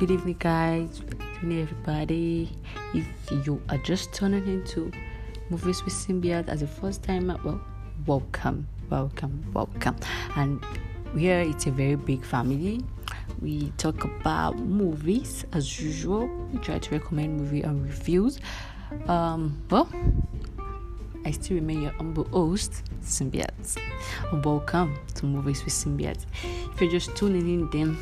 Good evening, guys. Good evening, everybody. If you are just turning into movies with Symbiote as a first timer, well, welcome, welcome, welcome. And here it's a very big family. We talk about movies as usual. We try to recommend movie and reviews. Um, well, I still remain your humble host, Symbiote. Welcome to Movies with Symbiote. If you're just tuning in, then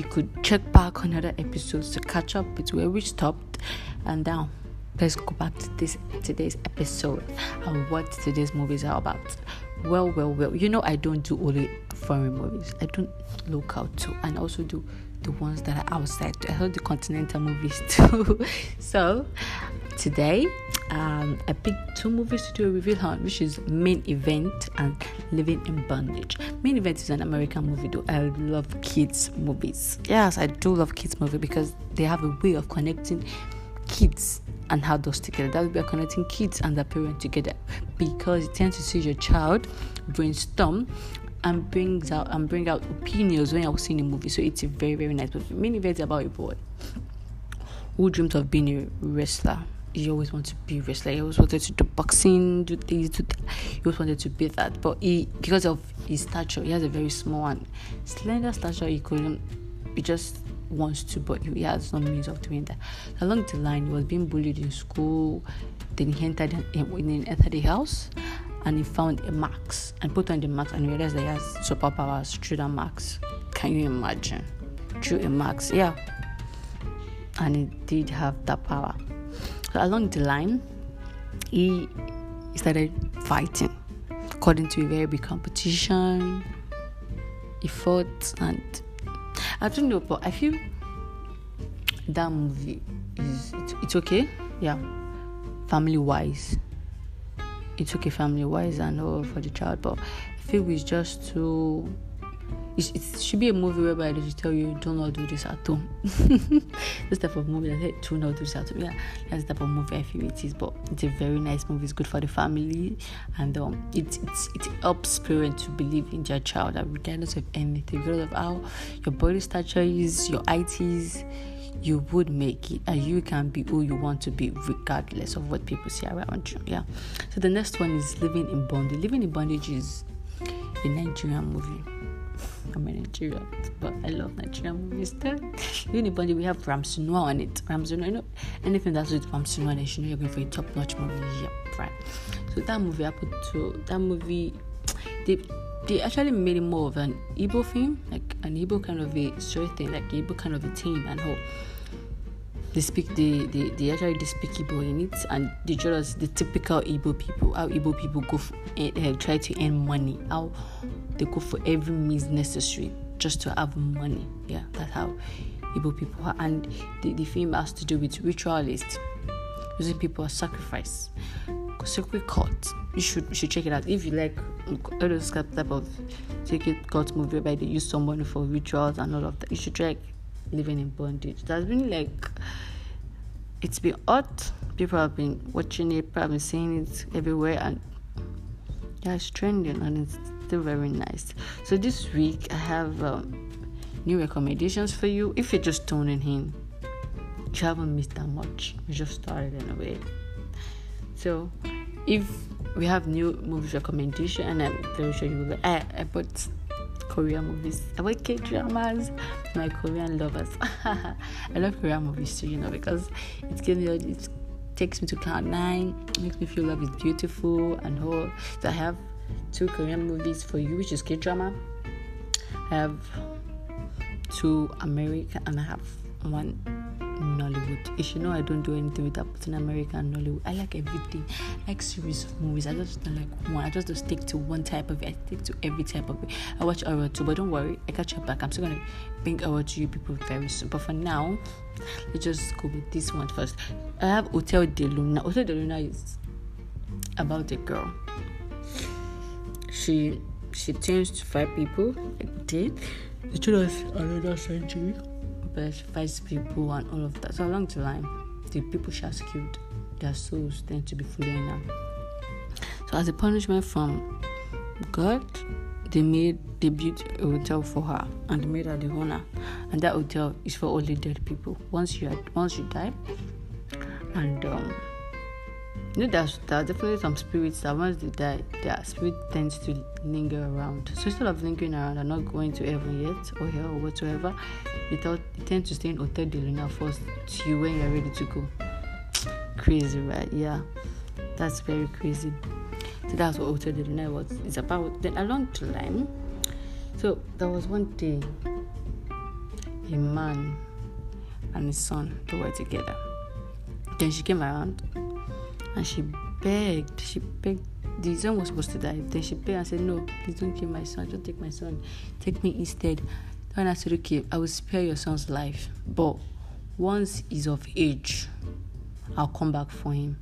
you could check back on other episodes to catch up with where we stopped. And now, let's go back to this today's episode and what today's movies are about. Well, well, well. You know, I don't do only foreign movies. I do local too, and also do the ones that are outside. I heard the continental movies too. so today um, I picked two movies to do a review on, which is Main Event and Living in Bondage. Main Event is an American movie, though I love kids movies. Yes, I do love kids movie because they have a way of connecting kids and adults together. That would be connecting kids and their parents together because it tends to see your child brainstorm and brings out and bring out opinions when you're seeing a movie. So it's a very very nice movie. Main Event about a boy who dreams of being a wrestler he always wanted to be a wrestler. He always wanted to do boxing, do things, do that. He always wanted to be that. But he, because of his stature, he has a very small and slender stature. He couldn't. He just wants to, but he has no means of doing that. Along the line, he was being bullied in school. Then he entered, when he entered the house, and he found a max and put on the max and realized that he has superpowers through that max. Can you imagine? Through a max, yeah. And he did have that power. So along the line, he started fighting according to a very big competition. He fought, and I don't know, but I feel that movie is it's, it's okay, yeah, family wise. It's okay family wise and all for the child, but I feel it's just too it, it, should be a movie whereby they should tell you do not do this at home. this type of movie say do not do this at home. Yeah, that's the type of movie I feel it is. But it's a very nice movie. It's good for the family, and um, it it it helps parents to believe in their child regardless of anything, regardless of how your body stature is, your height is, you would make it and you can be who you want to be regardless of what people say around you yeah so the next one is living in bondage living in bondage is a nigerian movie I'm a Nigerian, but I love Nigerian movies. Then, anybody we have Ramsey Nouah on it. Ramsey Nouah, you know, anything that's with Ramsey Nouah, then you know you're going for a top notch movie. Yeah, right. So that movie I put to that movie, they they actually made it more of an Igbo film, like an Igbo kind of a story thing, like Igbo kind of a team and how they speak they, they, they actually they speak Igbo in it and they show us the typical Igbo people, how Igbo people go for, uh, try to earn money, how they go for every means necessary just to have money. Yeah, that's how Igbo people are. And the, the film has to do with ritualists using people as sacrifice. Sacred Court. You should you should check it out if you like all those type of sacred court movie where they use someone for rituals and all of that. You should check living in bondage. That's been like it's been hot. People have been watching it, been seeing it everywhere, and yeah, it's trending and it's still very nice. So this week I have um, new recommendations for you. If you're just tuning in, you haven't missed that much. We just started in a way. So if we have new movies recommendation, and I'm very sure you will. I, I put Korean movies. I like K dramas. My Korean lovers. I love Korean movies too, you know, because it gives me it takes me to cloud nine, makes me feel love is beautiful and all. So I have two Korean movies for you, which is K drama. I have two American and I have one Nollywood. You should know I don't do anything without putting American and Nollywood. I like everything. I like series of movies. I just don't like one. I just don't stick to one type of it. I stick to every type of it. I watch horror too, but don't worry, I catch you back. I'm still gonna bring horror to you people very soon. But for now, let's just go with this one first. I have Hotel de Luna. Hotel de Luna is about a girl. She she turns to five people like did. The children's another century fights people and all of that. So along the line, the people she has killed, their souls tend to be following her. So as a punishment from God, they made they built a hotel for her and made her the owner. and that hotel is for only dead people. Once you are, once you die, and um, you know there's there are definitely some spirits that once they die, their spirit tends to linger around. So instead of lingering around and not going to heaven yet or hell or whatsoever, you thought you tend to stay in Hotel de Luna first to when you're ready to go. Crazy, right? Yeah, that's very crazy. So that's what Hotel de Luna was. It's about. Then along the line, so there was one day a man and his son they were together. Then she came around and she begged, she begged the son was supposed to die. Then she begged and said, No, please don't kill my son, don't take my son, take me instead. Then I said, Okay, I will spare your son's life. But once he's of age, I'll come back for him.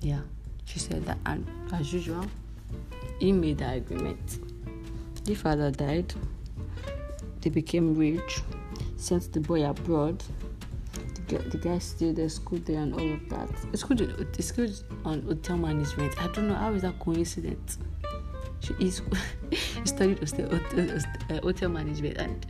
Yeah, she said that, and as usual, he made the agreement. The father died, they became rich, sent the boy abroad. The, the guy stayed there, school there, and all of that. It's good. It's good on hotel management. I don't know how is that coincidence. She is. studied hotel, hotel, uh, hotel management, and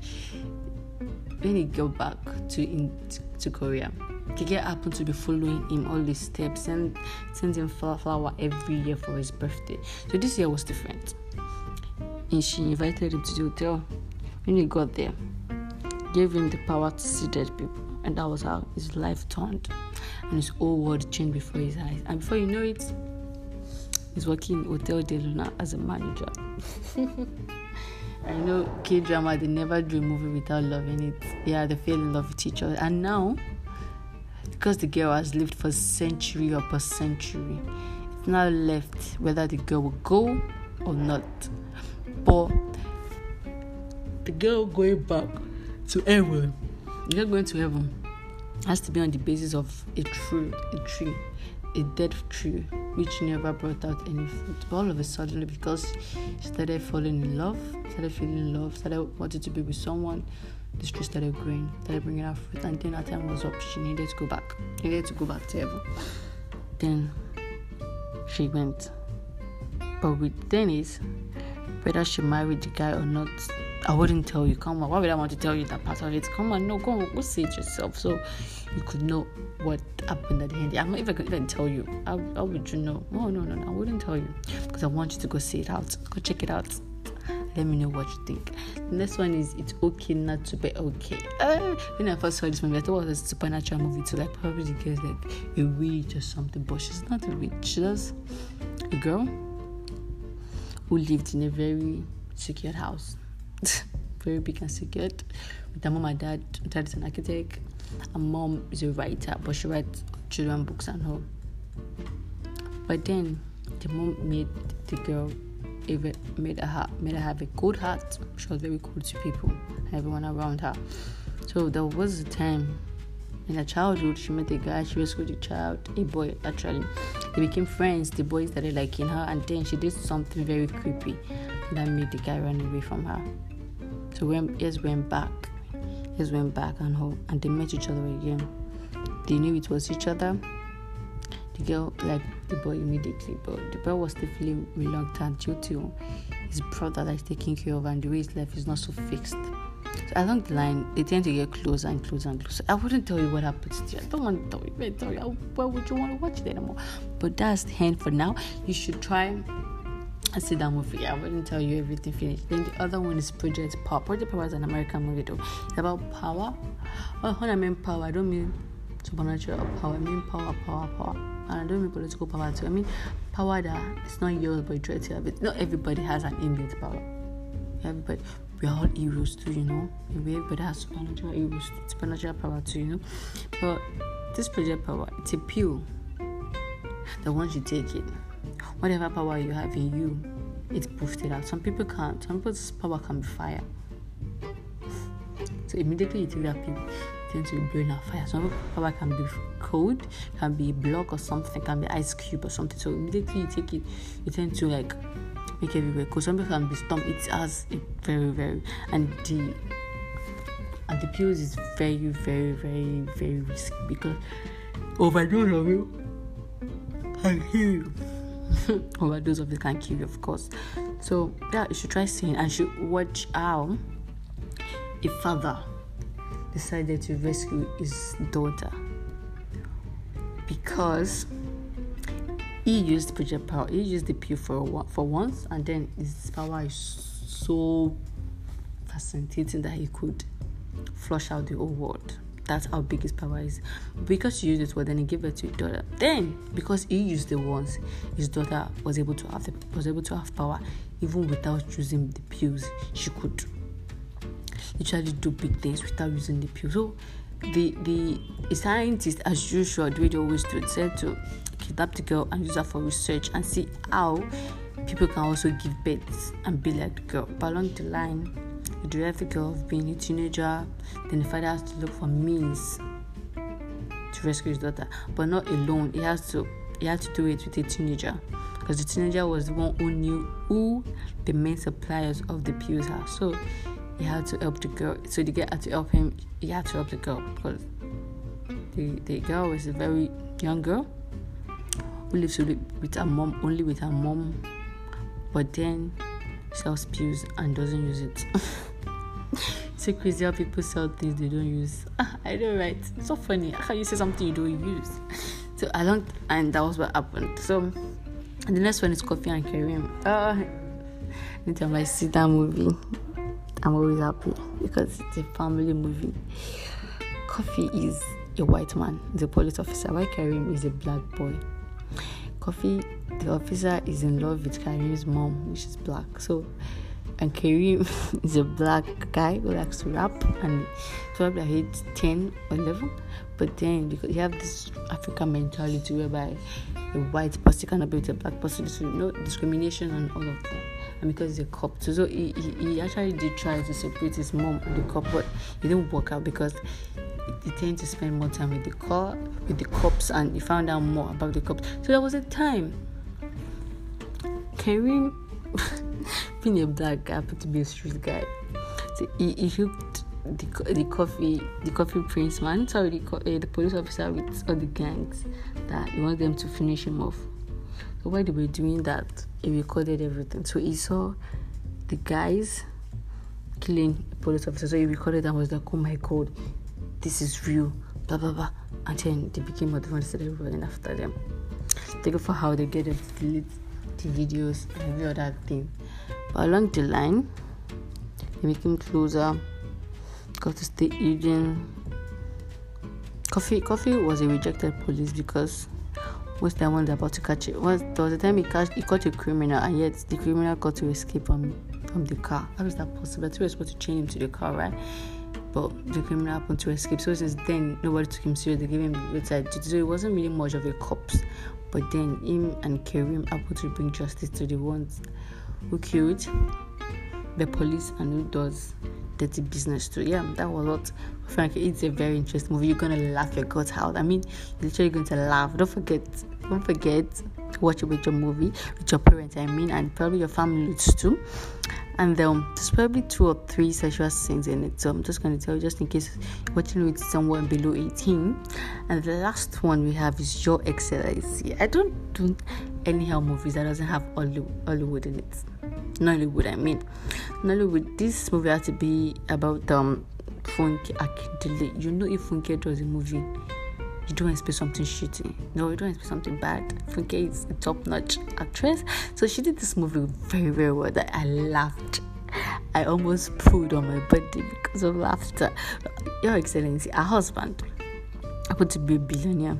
when he got back to in to Korea, the guy happened to be following him all his steps and sending him flower every year for his birthday. So this year was different. And she invited him to the hotel when he got there, gave him the power to see dead people, and that was how his life turned, and his whole world changed before his eyes. And before you know it, he's working in Hotel de Luna as a manager. I know K drama, they never do a movie without loving it. Yeah, they fell in love with each other. And now, because the girl has lived for century upon a century, it's now left whether the girl will go or not. But the girl going back to heaven, the girl going to heaven has to be on the basis of a tree, a tree, a dead tree, which never brought out any fruit. But all of a sudden, because she started falling in love, started feeling in love, started wanting to be with someone, this tree started growing, started bringing out fruit, and then her time was up. She needed to go back. She needed to go back to heaven. Then she went. But with Dennis, whether she married the guy or not, I wouldn't tell you. Come on, why would I want to tell you that part of it? Come on, no, go, go see it yourself, so you could know what happened at the end. I'm not even going to tell you. How, how would you know? No, no, no, no, I wouldn't tell you because I want you to go see it out. Go check it out. Let me know what you think. The next one is it's okay not to be okay. Uh, when I first saw this movie, I thought it was a supernatural movie so Like probably the girl's like a witch or something, but she's not a witch. She's a girl who lived in a very secured house very big and secured. With my mom and dad, dad is an architect. and mom is a writer, but she writes children books and all. But then the mom made the girl even made her made her have a good heart. She was very cool to people and everyone around her. So there was a time in her childhood she met a guy, she rescued a child, a boy actually. They became friends, the boy started liking her and then she did something very creepy that made the guy run away from her. So when yes went back, yes went back and home, and they met each other again. They knew it was each other. The girl liked the boy immediately, but the boy was still feeling reluctant due to his brother that is taking care of and the way his life is not so fixed. So along the line, they tend to get closer and closer and closer. I wouldn't tell you what happens to you. I don't want to tell you. I tell you. Why would you want to watch it anymore? But that's the end for now. You should try I see that movie. I wouldn't tell you everything finished. Then the other one is Project Power. Project Power is an American movie though. It's about power. Well, when I mean power, I don't mean supernatural power. I mean power, power, power. And I don't mean political power too. I mean power that it's not yours but you try to have it. Not everybody has an innate power. Everybody we're all heroes too, you know. Everybody has supernatural heroes, supernatural power too, you know. But this project power, it's a pill The once you take it, whatever power you have in you, it's boosted out. Some people can't. Some people's power can be fire. So immediately you take that you tend to be blowing out fire. Some power can be cold, can be block or something, can be ice cube or something. So immediately you take it, you tend to like make everywhere cool. Some people can be storm. It has a very very and the and the pills is very very very very risky because overdose of you can kill you. overdose of it can kill you, of course. So yeah, you should try seeing and should watch how the father decided to rescue his daughter because he used project power. He used the pew for for once, and then his power is so fascinating that he could flush out the whole world. That's how big his power is. Because he used it well, then he gave it to his daughter. Then, because he used the once, his daughter was able to have the, was able to have power, even without using the pills. She could literally do big things without using the pills. So, the the scientist, as usual, way they always do, said to kidnap the girl and use her for research and see how people can also give birth and be like the girl. But along the line, the girl of being a teenager, then the father has to look for means to rescue his daughter, but not alone. He has to he had to do it with a teenager because the teenager was the one who knew who the main suppliers of the pills are. So he had to help the girl. So the girl had to help him. He had to help the girl because the the girl was a very young girl who lives with, with her mom, only with her mom, but then sells pills and doesn't use it. so crazy how people sell things they don't use. I know, right? It's so funny. How you say something you don't use? So I don't, and that was what happened. So the next one is Coffee and Kareem. Uh, anytime I see that movie, I'm always happy because it's a family movie. Coffee is a white man, the police officer, while Kareem is a black boy. Coffee, the officer, is in love with Kareem's mom, which is black. So, and Kareem is a black guy who likes to rap and probably at age 10 or 11. But then, because you have this African mentality whereby a white person cannot be with a black person, so no discrimination and all of that. And because he's a cop, so, so he, he, he actually did try to separate his mom and the cop, but it didn't work out because he tend to spend more time with the car with the cops and he found out more about the cops. So there was a time Kareem being a black guy happened to be a street guy so he, he hooked the, the coffee the coffee prince man sorry the, uh, the police officer with all the gangs that he wanted them to finish him off. So while they were doing that he recorded everything. So he saw the guys killing police officers so he recorded and was like oh my god this is real, blah blah blah. And then they became more and running after them. They go for how they get them to delete the videos and every other thing. But along the line, they became closer, got to stay hidden. Coffee Kofi was a rejected police because time when they're about to catch it, was there was a time he catch he caught a criminal and yet the criminal got to escape from from the car. How is that possible? They were supposed to chain him to the car, right? But the criminal happened to escape. So since then, nobody took him serious. They gave him duty. So it wasn't really much of a cops. But then him and Kareem happened to bring justice to the ones who killed the police and who does dirty business too. Yeah, that was what frankly it's a very interesting movie. You're gonna laugh your guts out. I mean, you're literally going to laugh. Don't forget, don't forget, to watch it with your movie, with your parents, I mean, and probably your family too and um, there's probably two or three sexual scenes in it. So I'm just going to tell you, just in case you're watching with someone below 18. And the last one we have is Your Excellency. I don't do anyhow movies that doesn't have Hollywood in it. Nollywood, I mean. Nollywood, this movie has to be about um Funke Akindele. You know, if Funke does a movie, you don't expect something shitty. No, you don't expect something bad. Funke is a top notch actress. So she did this movie very, very well that I laughed. I almost pulled on my body because of laughter. Your Excellency, our husband I happened to be a billionaire,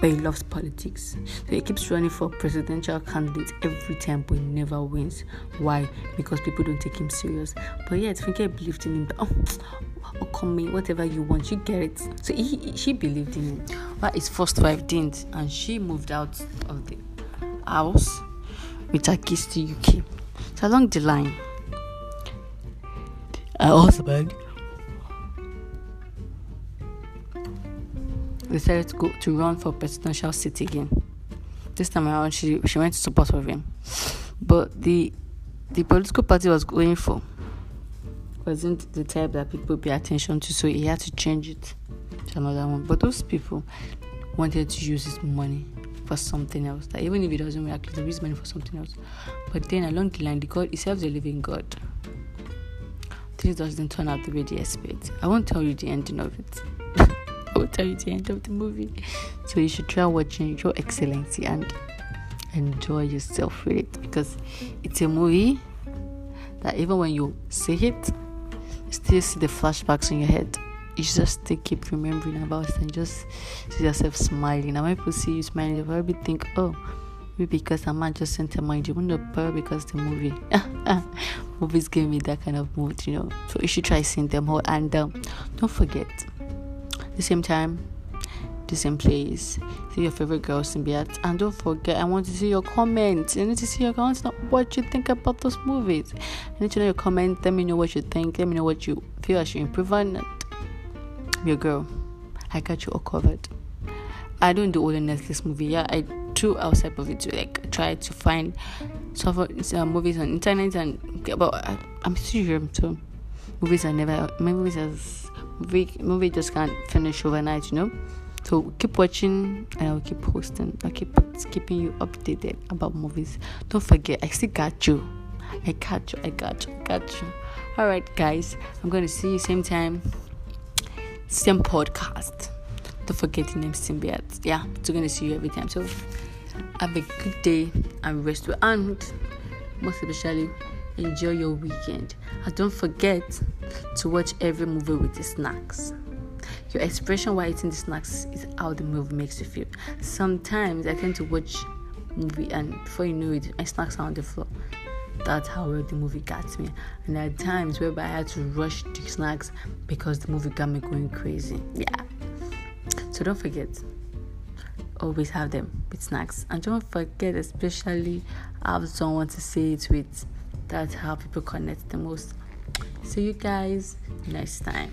but he loves politics. So he keeps running for presidential candidate every time, but he never wins. Why? Because people don't take him serious. But yet, Funke believed in him. Oh, or oh, come in, whatever you want, you get it. So he, she believed in him. But his first wife didn't, and she moved out of the house with her kids to UK. So along the line, her husband decided to go to run for presidential seat again. This time around, she she went to support of him, but the the political party was going for wasn't the type that people pay attention to, so he had to change it to another one. But those people wanted to use his money for something else. That even if he doesn't work, they use money for something else. But then along the line, the God he serves a living God. things doesn't turn out the way they expect, I won't tell you the ending of it. I will tell you the end of the movie. So you should try watching Your Excellency and enjoy yourself with it because it's a movie that even when you see it, you still see the flashbacks in your head. You just still keep remembering about it and just see yourself smiling. And when people see you smiling, they probably think, oh, maybe because I'm not just mind you, but probably because the movie. Movies give me that kind of mood, you know. So you should try seeing them all. And um, don't forget, the same time, the same place. See your favorite girls girl symbiote. And don't forget, I want to see your comments. I need to see your comments, what you think about those movies. I need to know your comments. Let me know what you think. Let me know what you feel I should improve on. Your girl, I got you all covered. I don't do all the Netflix movie. Yeah, I do outside of it to like try to find some uh, movies on internet and but I, am still here so movies I never movies as movie movie just can't finish overnight, you know. So keep watching and I'll keep posting. I'll keep keeping you updated about movies. Don't forget, I still got you. I got you. I got you. I got you. All right, guys. I'm gonna see you same time, same podcast. Don't forget the name Symbiote. Yeah, it's gonna see you every time. So have a good day and rest well. And most especially, enjoy your weekend. And don't forget to watch every movie with the snacks. Your expression while eating the snacks is how the movie makes you feel. Sometimes I tend to watch movie and before you know it, my snacks are on the floor. That's how well the movie got me. And there are times whereby I had to rush the snacks because the movie got me going crazy. Yeah. So don't forget, always have them with snacks. And don't forget, especially have someone to say it with. That's how people connect the most. See you guys next time.